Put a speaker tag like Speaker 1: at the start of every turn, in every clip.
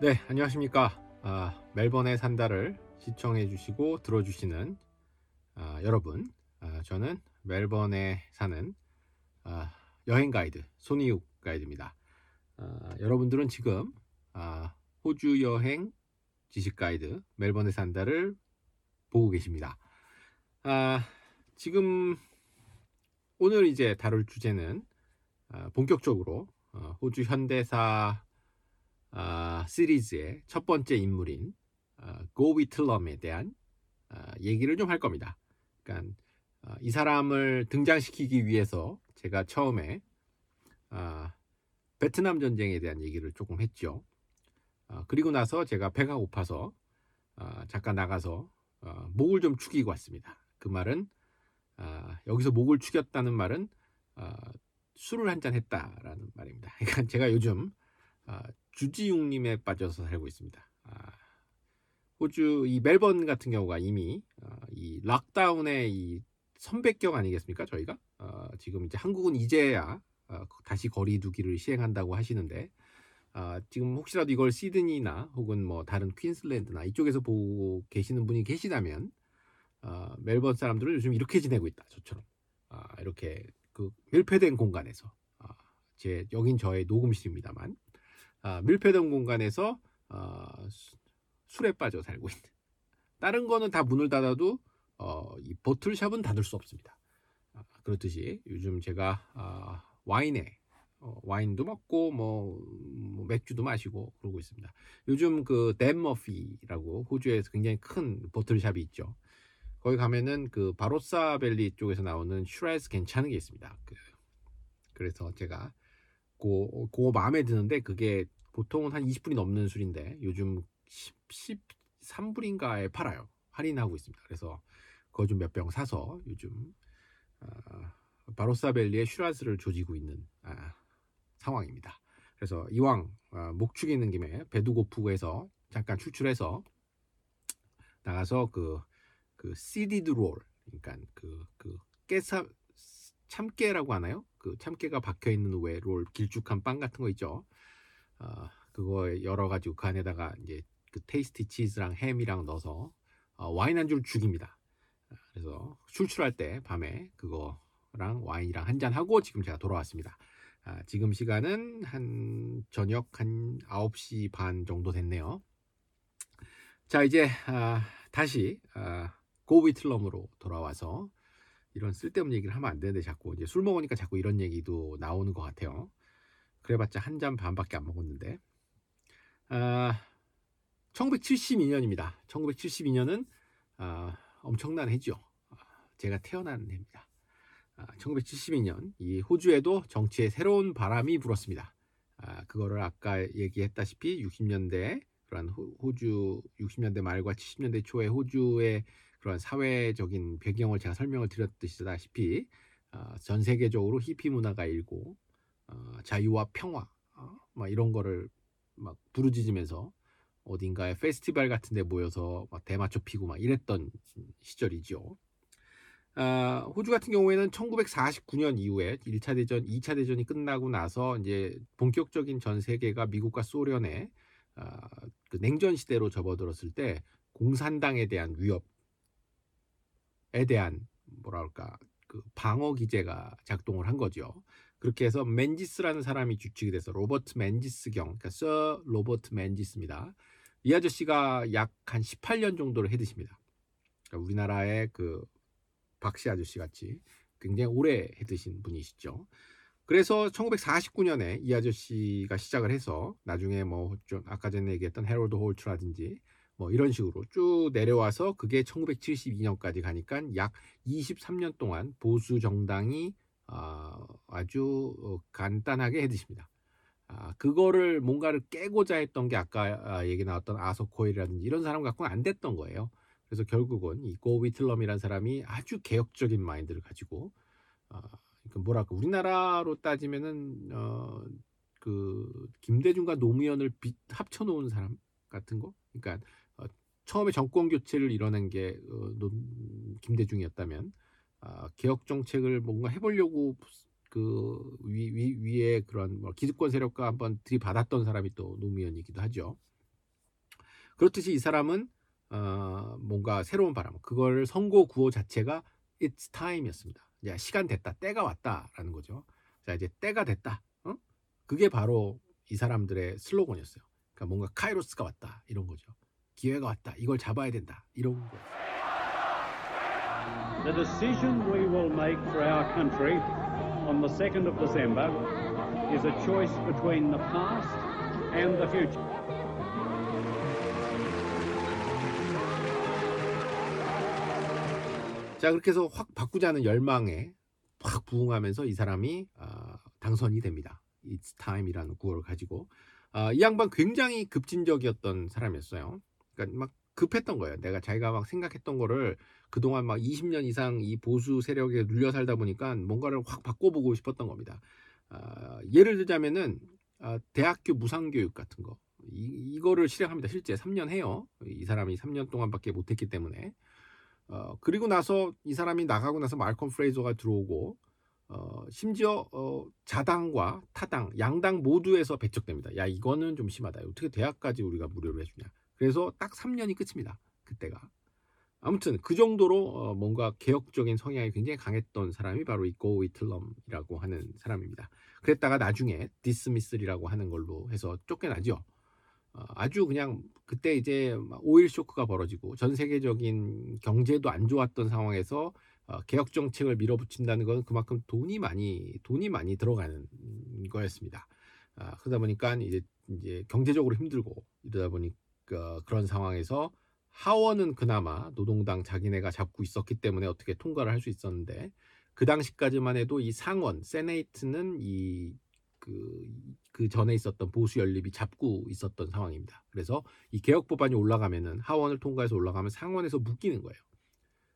Speaker 1: 네, 안녕하십니까. 아, 멜번에 산다를 시청해 주시고 들어주시는 아, 여러분. 아, 저는 멜번에 사는 아, 여행 가이드, 손이욱 가이드입니다. 아, 여러분들은 지금 아, 호주 여행 지식 가이드, 멜번에 산다를 보고 계십니다. 아, 지금 오늘 이제 다룰 주제는 아, 본격적으로 어, 호주 현대사 아, 시리즈의 첫 번째 인물인 아, 고위 틀럼에 대한 아, 얘기를 좀 할 겁니다. 그러니까 아, 이 사람을 등장시키기 위해서 제가 처음에 아, 베트남 전쟁에 대한 얘기를 조금 했죠. 아, 그리고 나서 제가 배가 고파서 아, 잠깐 나가서 아, 목을 좀 축이고 왔습니다. 그 말은 아, 여기서 목을 축였다는 말은 아, 술을 한 잔 했다라는 말입니다. 그러니까 제가 요즘 아, 주지웅님에 빠져서 살고 있습니다. 아, 호주 이 멜번 같은 경우가 이미 어, 이 락다운의 이 선배격 아니겠습니까? 저희가 어, 지금 이제 한국은 이제야 어, 다시 거리두기를 시행한다고 하시는데 아, 지금 혹시라도 이걸 시드니나 혹은 뭐 다른 퀸슬랜드나 이쪽에서 보고 계시는 분이 계시다면 어, 멜번 사람들은 요즘 이렇게 지내고 있다. 저처럼 아, 이렇게 그 밀폐된 공간에서 아, 제 여긴 저의 녹음실입니다만 아, 밀폐된 공간에서 어, 수- 술에 빠져 살고 있는. 다른 거는 다 문을 닫아도 어, 이 보틀샵은 닫을 수 없습니다. 아, 그렇듯이 요즘 제가 아, 와인에 어, 와인도 먹고 뭐, 뭐 맥주도 마시고 그러고 있습니다. 요즘 그 Dan Murphy라고 호주에서 굉장히 큰 bottle shop이 있죠. 거기 가면은 그 Barossa Valley 쪽에서 나오는 슈라이스 괜찮은 게 있습니다. 그, 그래서 제가 고, 그거 마음에 드는데 그게 보통은 한 20불이 넘는 술인데 요즘 10, 13불인가에 팔아요. 할인하고 있습니다. 그래서 그거 좀 몇 병 사서 요즘 아, Barossa Valley의 Shiraz를 조지고 있는 아, 상황입니다. 그래서 이왕 아, 목 축이는 김에 해서 잠깐 출출해서 나가서 그, 그 seeded roll 그러니까 그, 그 깨사 참깨라고 하나요? 그 참깨가 박혀 있는 왜 롤 길쭉한 빵 같은 거 있죠. 어, 그거 열어 가지고 그 안에다가 이제 그 tasty 치즈랑 햄이랑 넣어서 어, 와인 안주를 죽입니다. 아, 그래서 출출할 때 밤에 그거랑 와인이랑 한 잔 하고 지금 제가 돌아왔습니다. 아, 지금 시간은 한 저녁 한 9시 반 정도 됐네요. 자 이제 아, 다시 아, 고위틀럼으로 돌아와서 이런 쓸데없는 얘기를 하면 안 되는데 자꾸 이제 술 먹으니까 자꾸 이런 얘기도 나오는 것 같아요. 그래봤자 한 잔 반밖에 안 먹었는데. 아, 1972년입니다. 1972년은 아, 엄청난 해죠. 아, 제가 태어난 해입니다. 아, 1972년 이 호주에도 정치에 새로운 바람이 불었습니다. 아, 그거를 아까 얘기했다시피 60년대 그런 호- 호주 60년대 말과 70년대 초에 호주의 그런 사회적인 배경을 제가 설명을 드렸듯이다시피 어, 전 세계적으로 히피 문화가 일고 어, 자유와 평화 어, 막 이런 거를 막 부르짖으면서 어딘가에 페스티벌 같은 데 모여서 막 대마초 피고 막 이랬던 시절이죠. 아, 호주 같은 경우에는 1949년 이후에 1차 대전, 2차 대전이 끝나고 나서 이제 본격적인 전 세계가 미국과 소련의 아, 그 냉전 시대로 접어들었을 때 공산당에 대한 위협 에 대한 뭐랄까 그 방어 기제가 작동을 한 거죠. 그렇게 해서 맨지스라는 사람이 주축이 돼서 로버트 맨지스 경, 그러니까 서 로버트 맨지스입니다. 이 아저씨가 약 한 18년 정도를 해드십니다. 그러니까 우리나라의 그 박씨 아저씨 같이 굉장히 오래 해드신 분이시죠. 그래서 1949년에 이 아저씨가 시작을 해서 나중에 뭐 좀 아까 전에 얘기했던 해롤드 홀트라든지 뭐 이런 식으로 쭉 내려와서 그게 1972년까지 가니까 약 23년 동안 보수 정당이 아, 아주 어, 간단하게 해드십니다. 아, 그거를 뭔가를 깨고자 했던 게 아까 아, 얘기 나왔던 Arthur Calwell이라든지 이런 사람 갖고는 안 됐던 거예요. 그래서 결국은 이 Gough Whitlam이라는 사람이 아주 개혁적인 마인드를 가지고 아, 그 뭐랄까 우리나라로 따지면은 어, 그 김대중과 노무현을 비, 합쳐 놓은 사람 같은 거. 그러니까 어, 처음에 정권 교체를 이뤄낸 게 어, 노, 김대중이었다면 아, 개혁 정책을 뭔가 해보려고 그 위, 위, 위에 그런 뭐 기득권 세력과 한번 들이받았던 사람이 또 노무현이기도 하죠. 그렇듯이 이 사람은 어, 뭔가 새로운 바람, 그걸 선고 구호 자체가 it's time이었습니다. 야 시간 됐다, 때가 왔다라는 거죠. 자 이제 때가 됐다. 어? 그게 바로 이 사람들의 슬로건이었어요. 그러니까 뭔가 카이로스가 왔다 이런 거죠. 기회가 왔다. 이걸 잡아야 된다. 이런 거.
Speaker 2: The decision we will make for our country on the 2nd of December is a choice between the past and the future.
Speaker 1: 자 그렇게 해서 확 바꾸자는 열망에 확 부응하면서 이 사람이 어, 당선이 됩니다. It's time이라는 구호를 가지고 어, 이 양반 굉장히 급진적이었던 사람이었어요. 그러니까 막 급했던 거예요. 내가 자기가 막 생각했던 거를 그동안 막 20년 이상 이 보수 세력에 눌려 살다 보니까 뭔가를 확 바꿔보고 싶었던 겁니다. 어, 예를 들자면은 어, 대학교 무상교육 같은 거 이, 이거를 실행합니다. 실제 3년 해요. 이 사람이 3년 동안밖에 못했기 때문에 어, 그리고 나서 이 사람이 나가고 나서 말콤 프레이저가 들어오고 어, 심지어 어, 자당과 타당, 양당 모두에서 배척됩니다. 야 이거는 좀 심하다. 어떻게 대학까지 우리가 무료로 해주냐. 그래서 딱 3년이 끝입니다. 그때가. 아무튼 그 정도로 어, 뭔가 개혁적인 성향이 굉장히 강했던 사람이 바로 이고 위틀럼이라고 하는 사람입니다. 그랬다가 나중에 디스미슬이라고 하는 걸로 해서 쫓겨나죠. 어, 아주 그냥 그때 이제 오일 쇼크가 벌어지고 전 세계적인 경제도 안 좋았던 상황에서 어, 개혁 정책을 밀어붙인다는 건 그만큼 돈이 많이 돈이 많이 들어가는 거였습니다. 아, 그러다 보니까 이제 이제 경제적으로 힘들고 이러다 보니 까 그런 상황에서 하원은 그나마 노동당 자기네가 잡고 있었기 때문에 어떻게 통과를 할 수 있었는데 그 당시까지만 해도 이 상원 Senate는 이 그, 그 전에 있었던 보수 연립이 잡고 있었던 상황입니다. 그래서 이 개혁 법안이 올라가면은 하원을 통과해서 올라가면 상원에서 묶이는 거예요.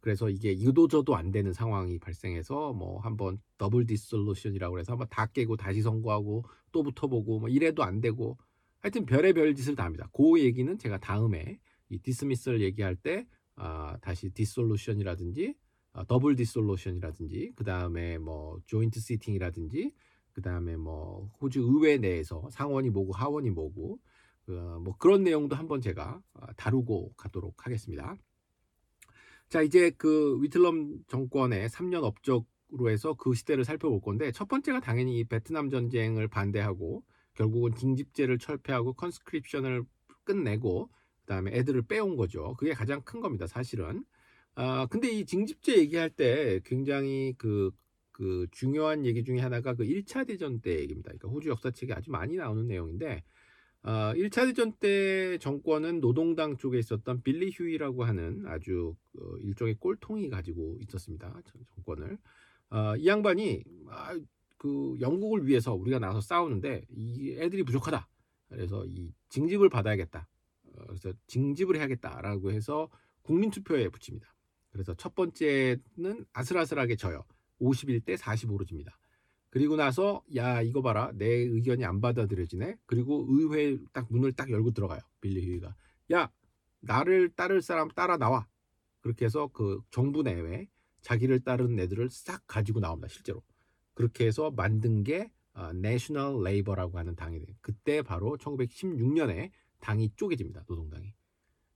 Speaker 1: 그래서 이게 이도저도 안 되는 상황이 발생해서 뭐 한번 double dissolution이라고 해서 한번 다 깨고 다시 선거하고 또 붙어보고 뭐 이래도 안 되고 하여튼 별의별 짓을 다 합니다. 그 얘기는 제가 다음에 이 dismiss를 얘기할 때 아, 다시 dissolution이라든지 아, double dissolution이라든지 그 다음에 뭐 joint sitting이라든지 그 다음에 뭐 호주 의회 내에서 상원이 뭐고 하원이 뭐고 어, 뭐 그런 내용도 한번 제가 아, 다루고 가도록 하겠습니다. 자 이제 그 Whitlam 정권의 3년 업적으로 해서 그 시대를 살펴볼 건데 첫 번째가 당연히 이 베트남 전쟁을 반대하고 결국은 징집제를 철폐하고 컨스크립션을 끝내고 그다음에 애들을 빼온 거죠. 그게 가장 큰 겁니다, 사실은. 아 근데 이 징집제 얘기할 때 굉장히 그, 그 중요한 얘기 중에 하나가 그 1차 대전 때 얘기입니다. 그러니까 호주 역사책에 아주 많이 나오는 내용인데 어, 1차 대전 때 정권은 노동당 쪽에 있었던 빌리 휴이라고 하는 아주 어, 일종의 꼴통이 가지고 있었습니다. 정권을. 어, 이 양반이 아, 그 영국을 위해서 우리가 나서 싸우는데 이 애들이 부족하다. 그래서 이 징집을 받아야겠다. 어, 그래서 징집을 해야겠다라고 해서 국민 투표에 붙입니다. 그래서 첫 번째는 아슬아슬하게 져요. 51대 45로 집니다. 그리고 나서 야 이거 봐라 내 의견이 안 받아들여지네. 그리고 의회 딱 문을 딱 열고 들어가요. 빌리 휴이가 야 나를 따를 사람 따라 나와. 그렇게 해서 그 정부 내외 자기를 따르는 애들을 싹 가지고 나옵니다. 실제로 그렇게 해서 만든 게 내셔널 레이버라고 하는 당이 돼요. 그때 바로 1916년에 당이 쪼개집니다. 노동당이.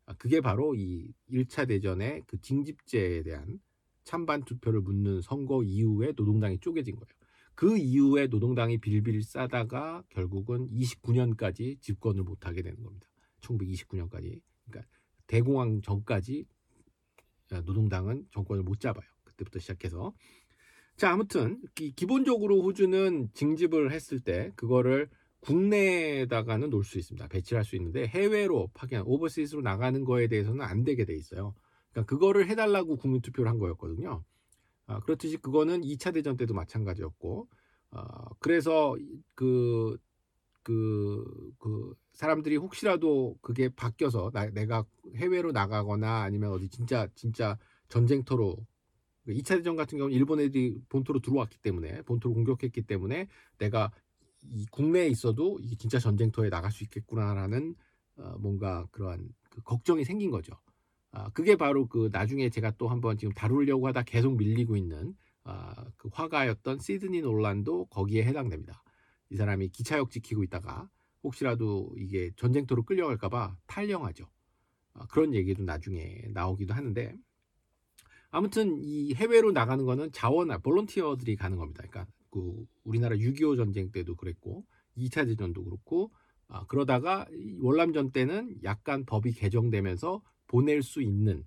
Speaker 1: 아, 그게 바로 이 1차 대전의 그 징집제에 대한 찬반 투표를 묻는 선거 이후에 노동당이 쪼개진 거예요. 그 이후에 노동당이 빌빌 싸다가 결국은 29년까지 집권을 못하게 되는 겁니다. 1929년까지. 그러니까 대공황 전까지 노동당은 정권을 못 잡아요. 그때부터 시작해서. 자, 아무튼 기 본적으로 호주는 징집을 했을 때 그거를 국내에다가는 놓을 수 있습니다. 배치할 수 있는데 해외로 파견, 오버시스로 나가는 거에 대해서는 안 되게 돼 있어요. 그러니까 그거를 해달라고 국민 투표를 한 거였거든요. 아, 그렇듯이 그거는 2차 대전 때도 마찬가지였고, 어, 그래서 그, 그, 그 사람들이 혹시라도 그게 바뀌어서 나, 내가 해외로 나가거나 아니면 어디 진짜, 진짜 전쟁터로 2차 대전 같은 경우는 일본 애들이 본토로 들어왔기 때문에 본토로 공격했기 때문에 내가 이 국내에 있어도 이게 진짜 전쟁터에 나갈 수 있겠구나라는 어, 뭔가 그러한 그 걱정이 생긴 거죠. 아, 그게 바로 그 나중에 제가 또 한번 지금 다루려고 하다 계속 밀리고 있는 아, 그 화가였던 시드니 놀란도 거기에 해당됩니다. 이 사람이 기차역 지키고 있다가 혹시라도 이게 전쟁터로 끌려갈까봐 탈영하죠. 어, 그런 얘기도 나중에 나오기도 하는데 아무튼 이 해외로 나가는 거는 자원 볼런티어들이 가는 겁니다. 그러니까 그 우리나라 6.25 전쟁 때도 그랬고 2차 대전도 그렇고 아, 그러다가 이 월남전 때는 약간 법이 개정되면서 보낼 수 있는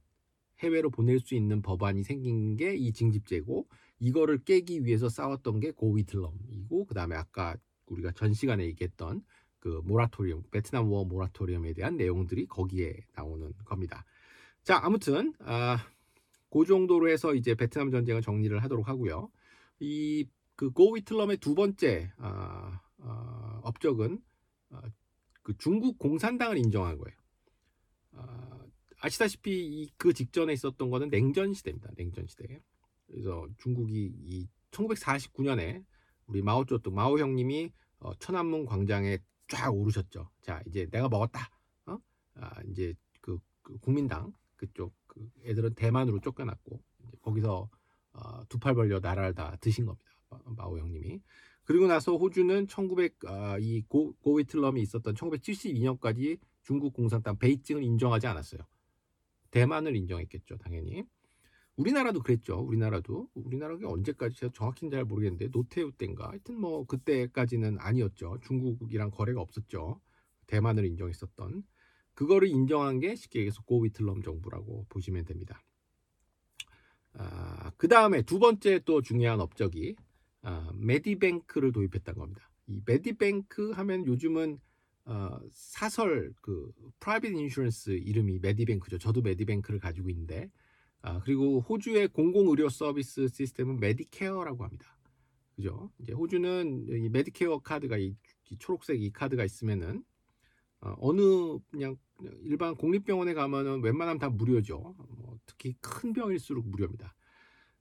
Speaker 1: 해외로 보낼 수 있는 법안이 생긴 게 이 징집제고 이거를 깨기 위해서 싸웠던 게 고위틀럼이고 그다음에 아까 우리가 전 시간에 얘기했던 그 모라토리움 베트남 워 모라토리움에 대한 내용들이 거기에 나오는 겁니다. 자 아무튼 아, 그 정도로 해서 이제 베트남 전쟁을 정리를 하도록 하고요. 이 그 고위틀럼의 두 번째 아, 아, 업적은 아, 그 중국 공산당을 인정한 거예요. 아, 아시다시피 이 그 직전에 있었던 거는 냉전 시대입니다. 냉전 시대. 그래서 중국이 이 1949년에 우리 마오쩌둥 마오 형님이 어, 천안문 광장에 쫙 오르셨죠. 자 이제 내가 먹었다. 어? 아, 이제 그, 그 국민당 그쪽 그 애들은 대만으로 쫓겨났고 거기서 어, 두팔 벌려 나라를 다 드신 겁니다. 마- 마오 형님이. 그리고 나서 호주는 1900, 아, 이 고, 고위틀럼이 있었던 1972년까지 중국 공산당 베이징을 인정하지 않았어요. 대만을 인정했겠죠, 당연히. 우리나라도 그랬죠. 우리나라도 우리나라가 언제까지 제가 정확히는 잘 모르겠는데 노태우 때인가 하여튼 뭐 그때까지는 아니었죠. 중국이랑 거래가 없었죠. 대만을 인정했었던 그거를 인정한 게 쉽게 얘기해서 Gough Whitlam 정부라고 보시면 됩니다. 아, 그 다음에 두 번째 또 중요한 업적이 아, Medibank를 도입했다는 겁니다. 이 Medibank 하면 요즘은 어, 사설 그 private insurance 이름이 Medibank죠. 저도 Medibank를 가지고 있는데 아, 그리고 호주의 공공 의료 서비스 시스템은 Medicare라고 합니다. 그죠? 이제 호주는 이 메디케어 카드가 이, 이 초록색 이 카드가 있으면은 어, 어느 그냥 일반 공립병원에 가면은 웬만하면 다 무료죠. 뭐 특히 큰 병일수록 무료입니다.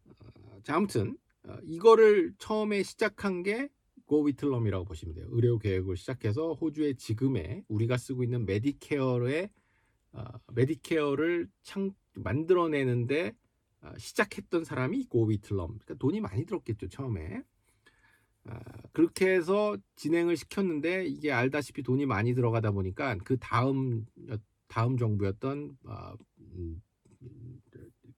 Speaker 1: 어, 자, 아무튼 어, 이거를 처음에 시작한 게 Gough Whitlam이라고 보시면 돼요. 의료 개혁을 시작해서 호주의 지금의 우리가 쓰고 있는 Medicare의 어, Medicare를 창 만들어내는데 어, 시작했던 사람이 Gough Whitlam. 그러니까 돈이 많이 들었겠죠 처음에. 아, 그렇게 해서 진행을 시켰는데 이게 알다시피 돈이 많이 들어가다 보니까 그 다음 다음 정부였던 아, 음,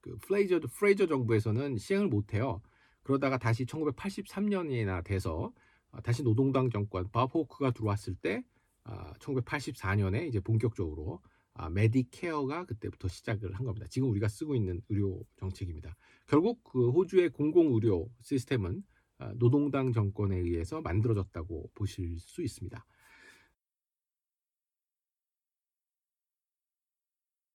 Speaker 1: 그 Fraser Fraser 정부에서는 시행을 못 해요. 그러다가 다시 1983년이나 돼서 아, 다시 노동당 정권 Bob Hawke가 들어왔을 때 아, 1984년에 이제 본격적으로 아, Medicare가 그때부터 시작을 한 겁니다. 지금 우리가 쓰고 있는 의료 정책입니다. 결국 그 호주의 공공 의료 시스템은 아, 노동당 정권에 의해서 만들어졌다고 보실 수 있습니다.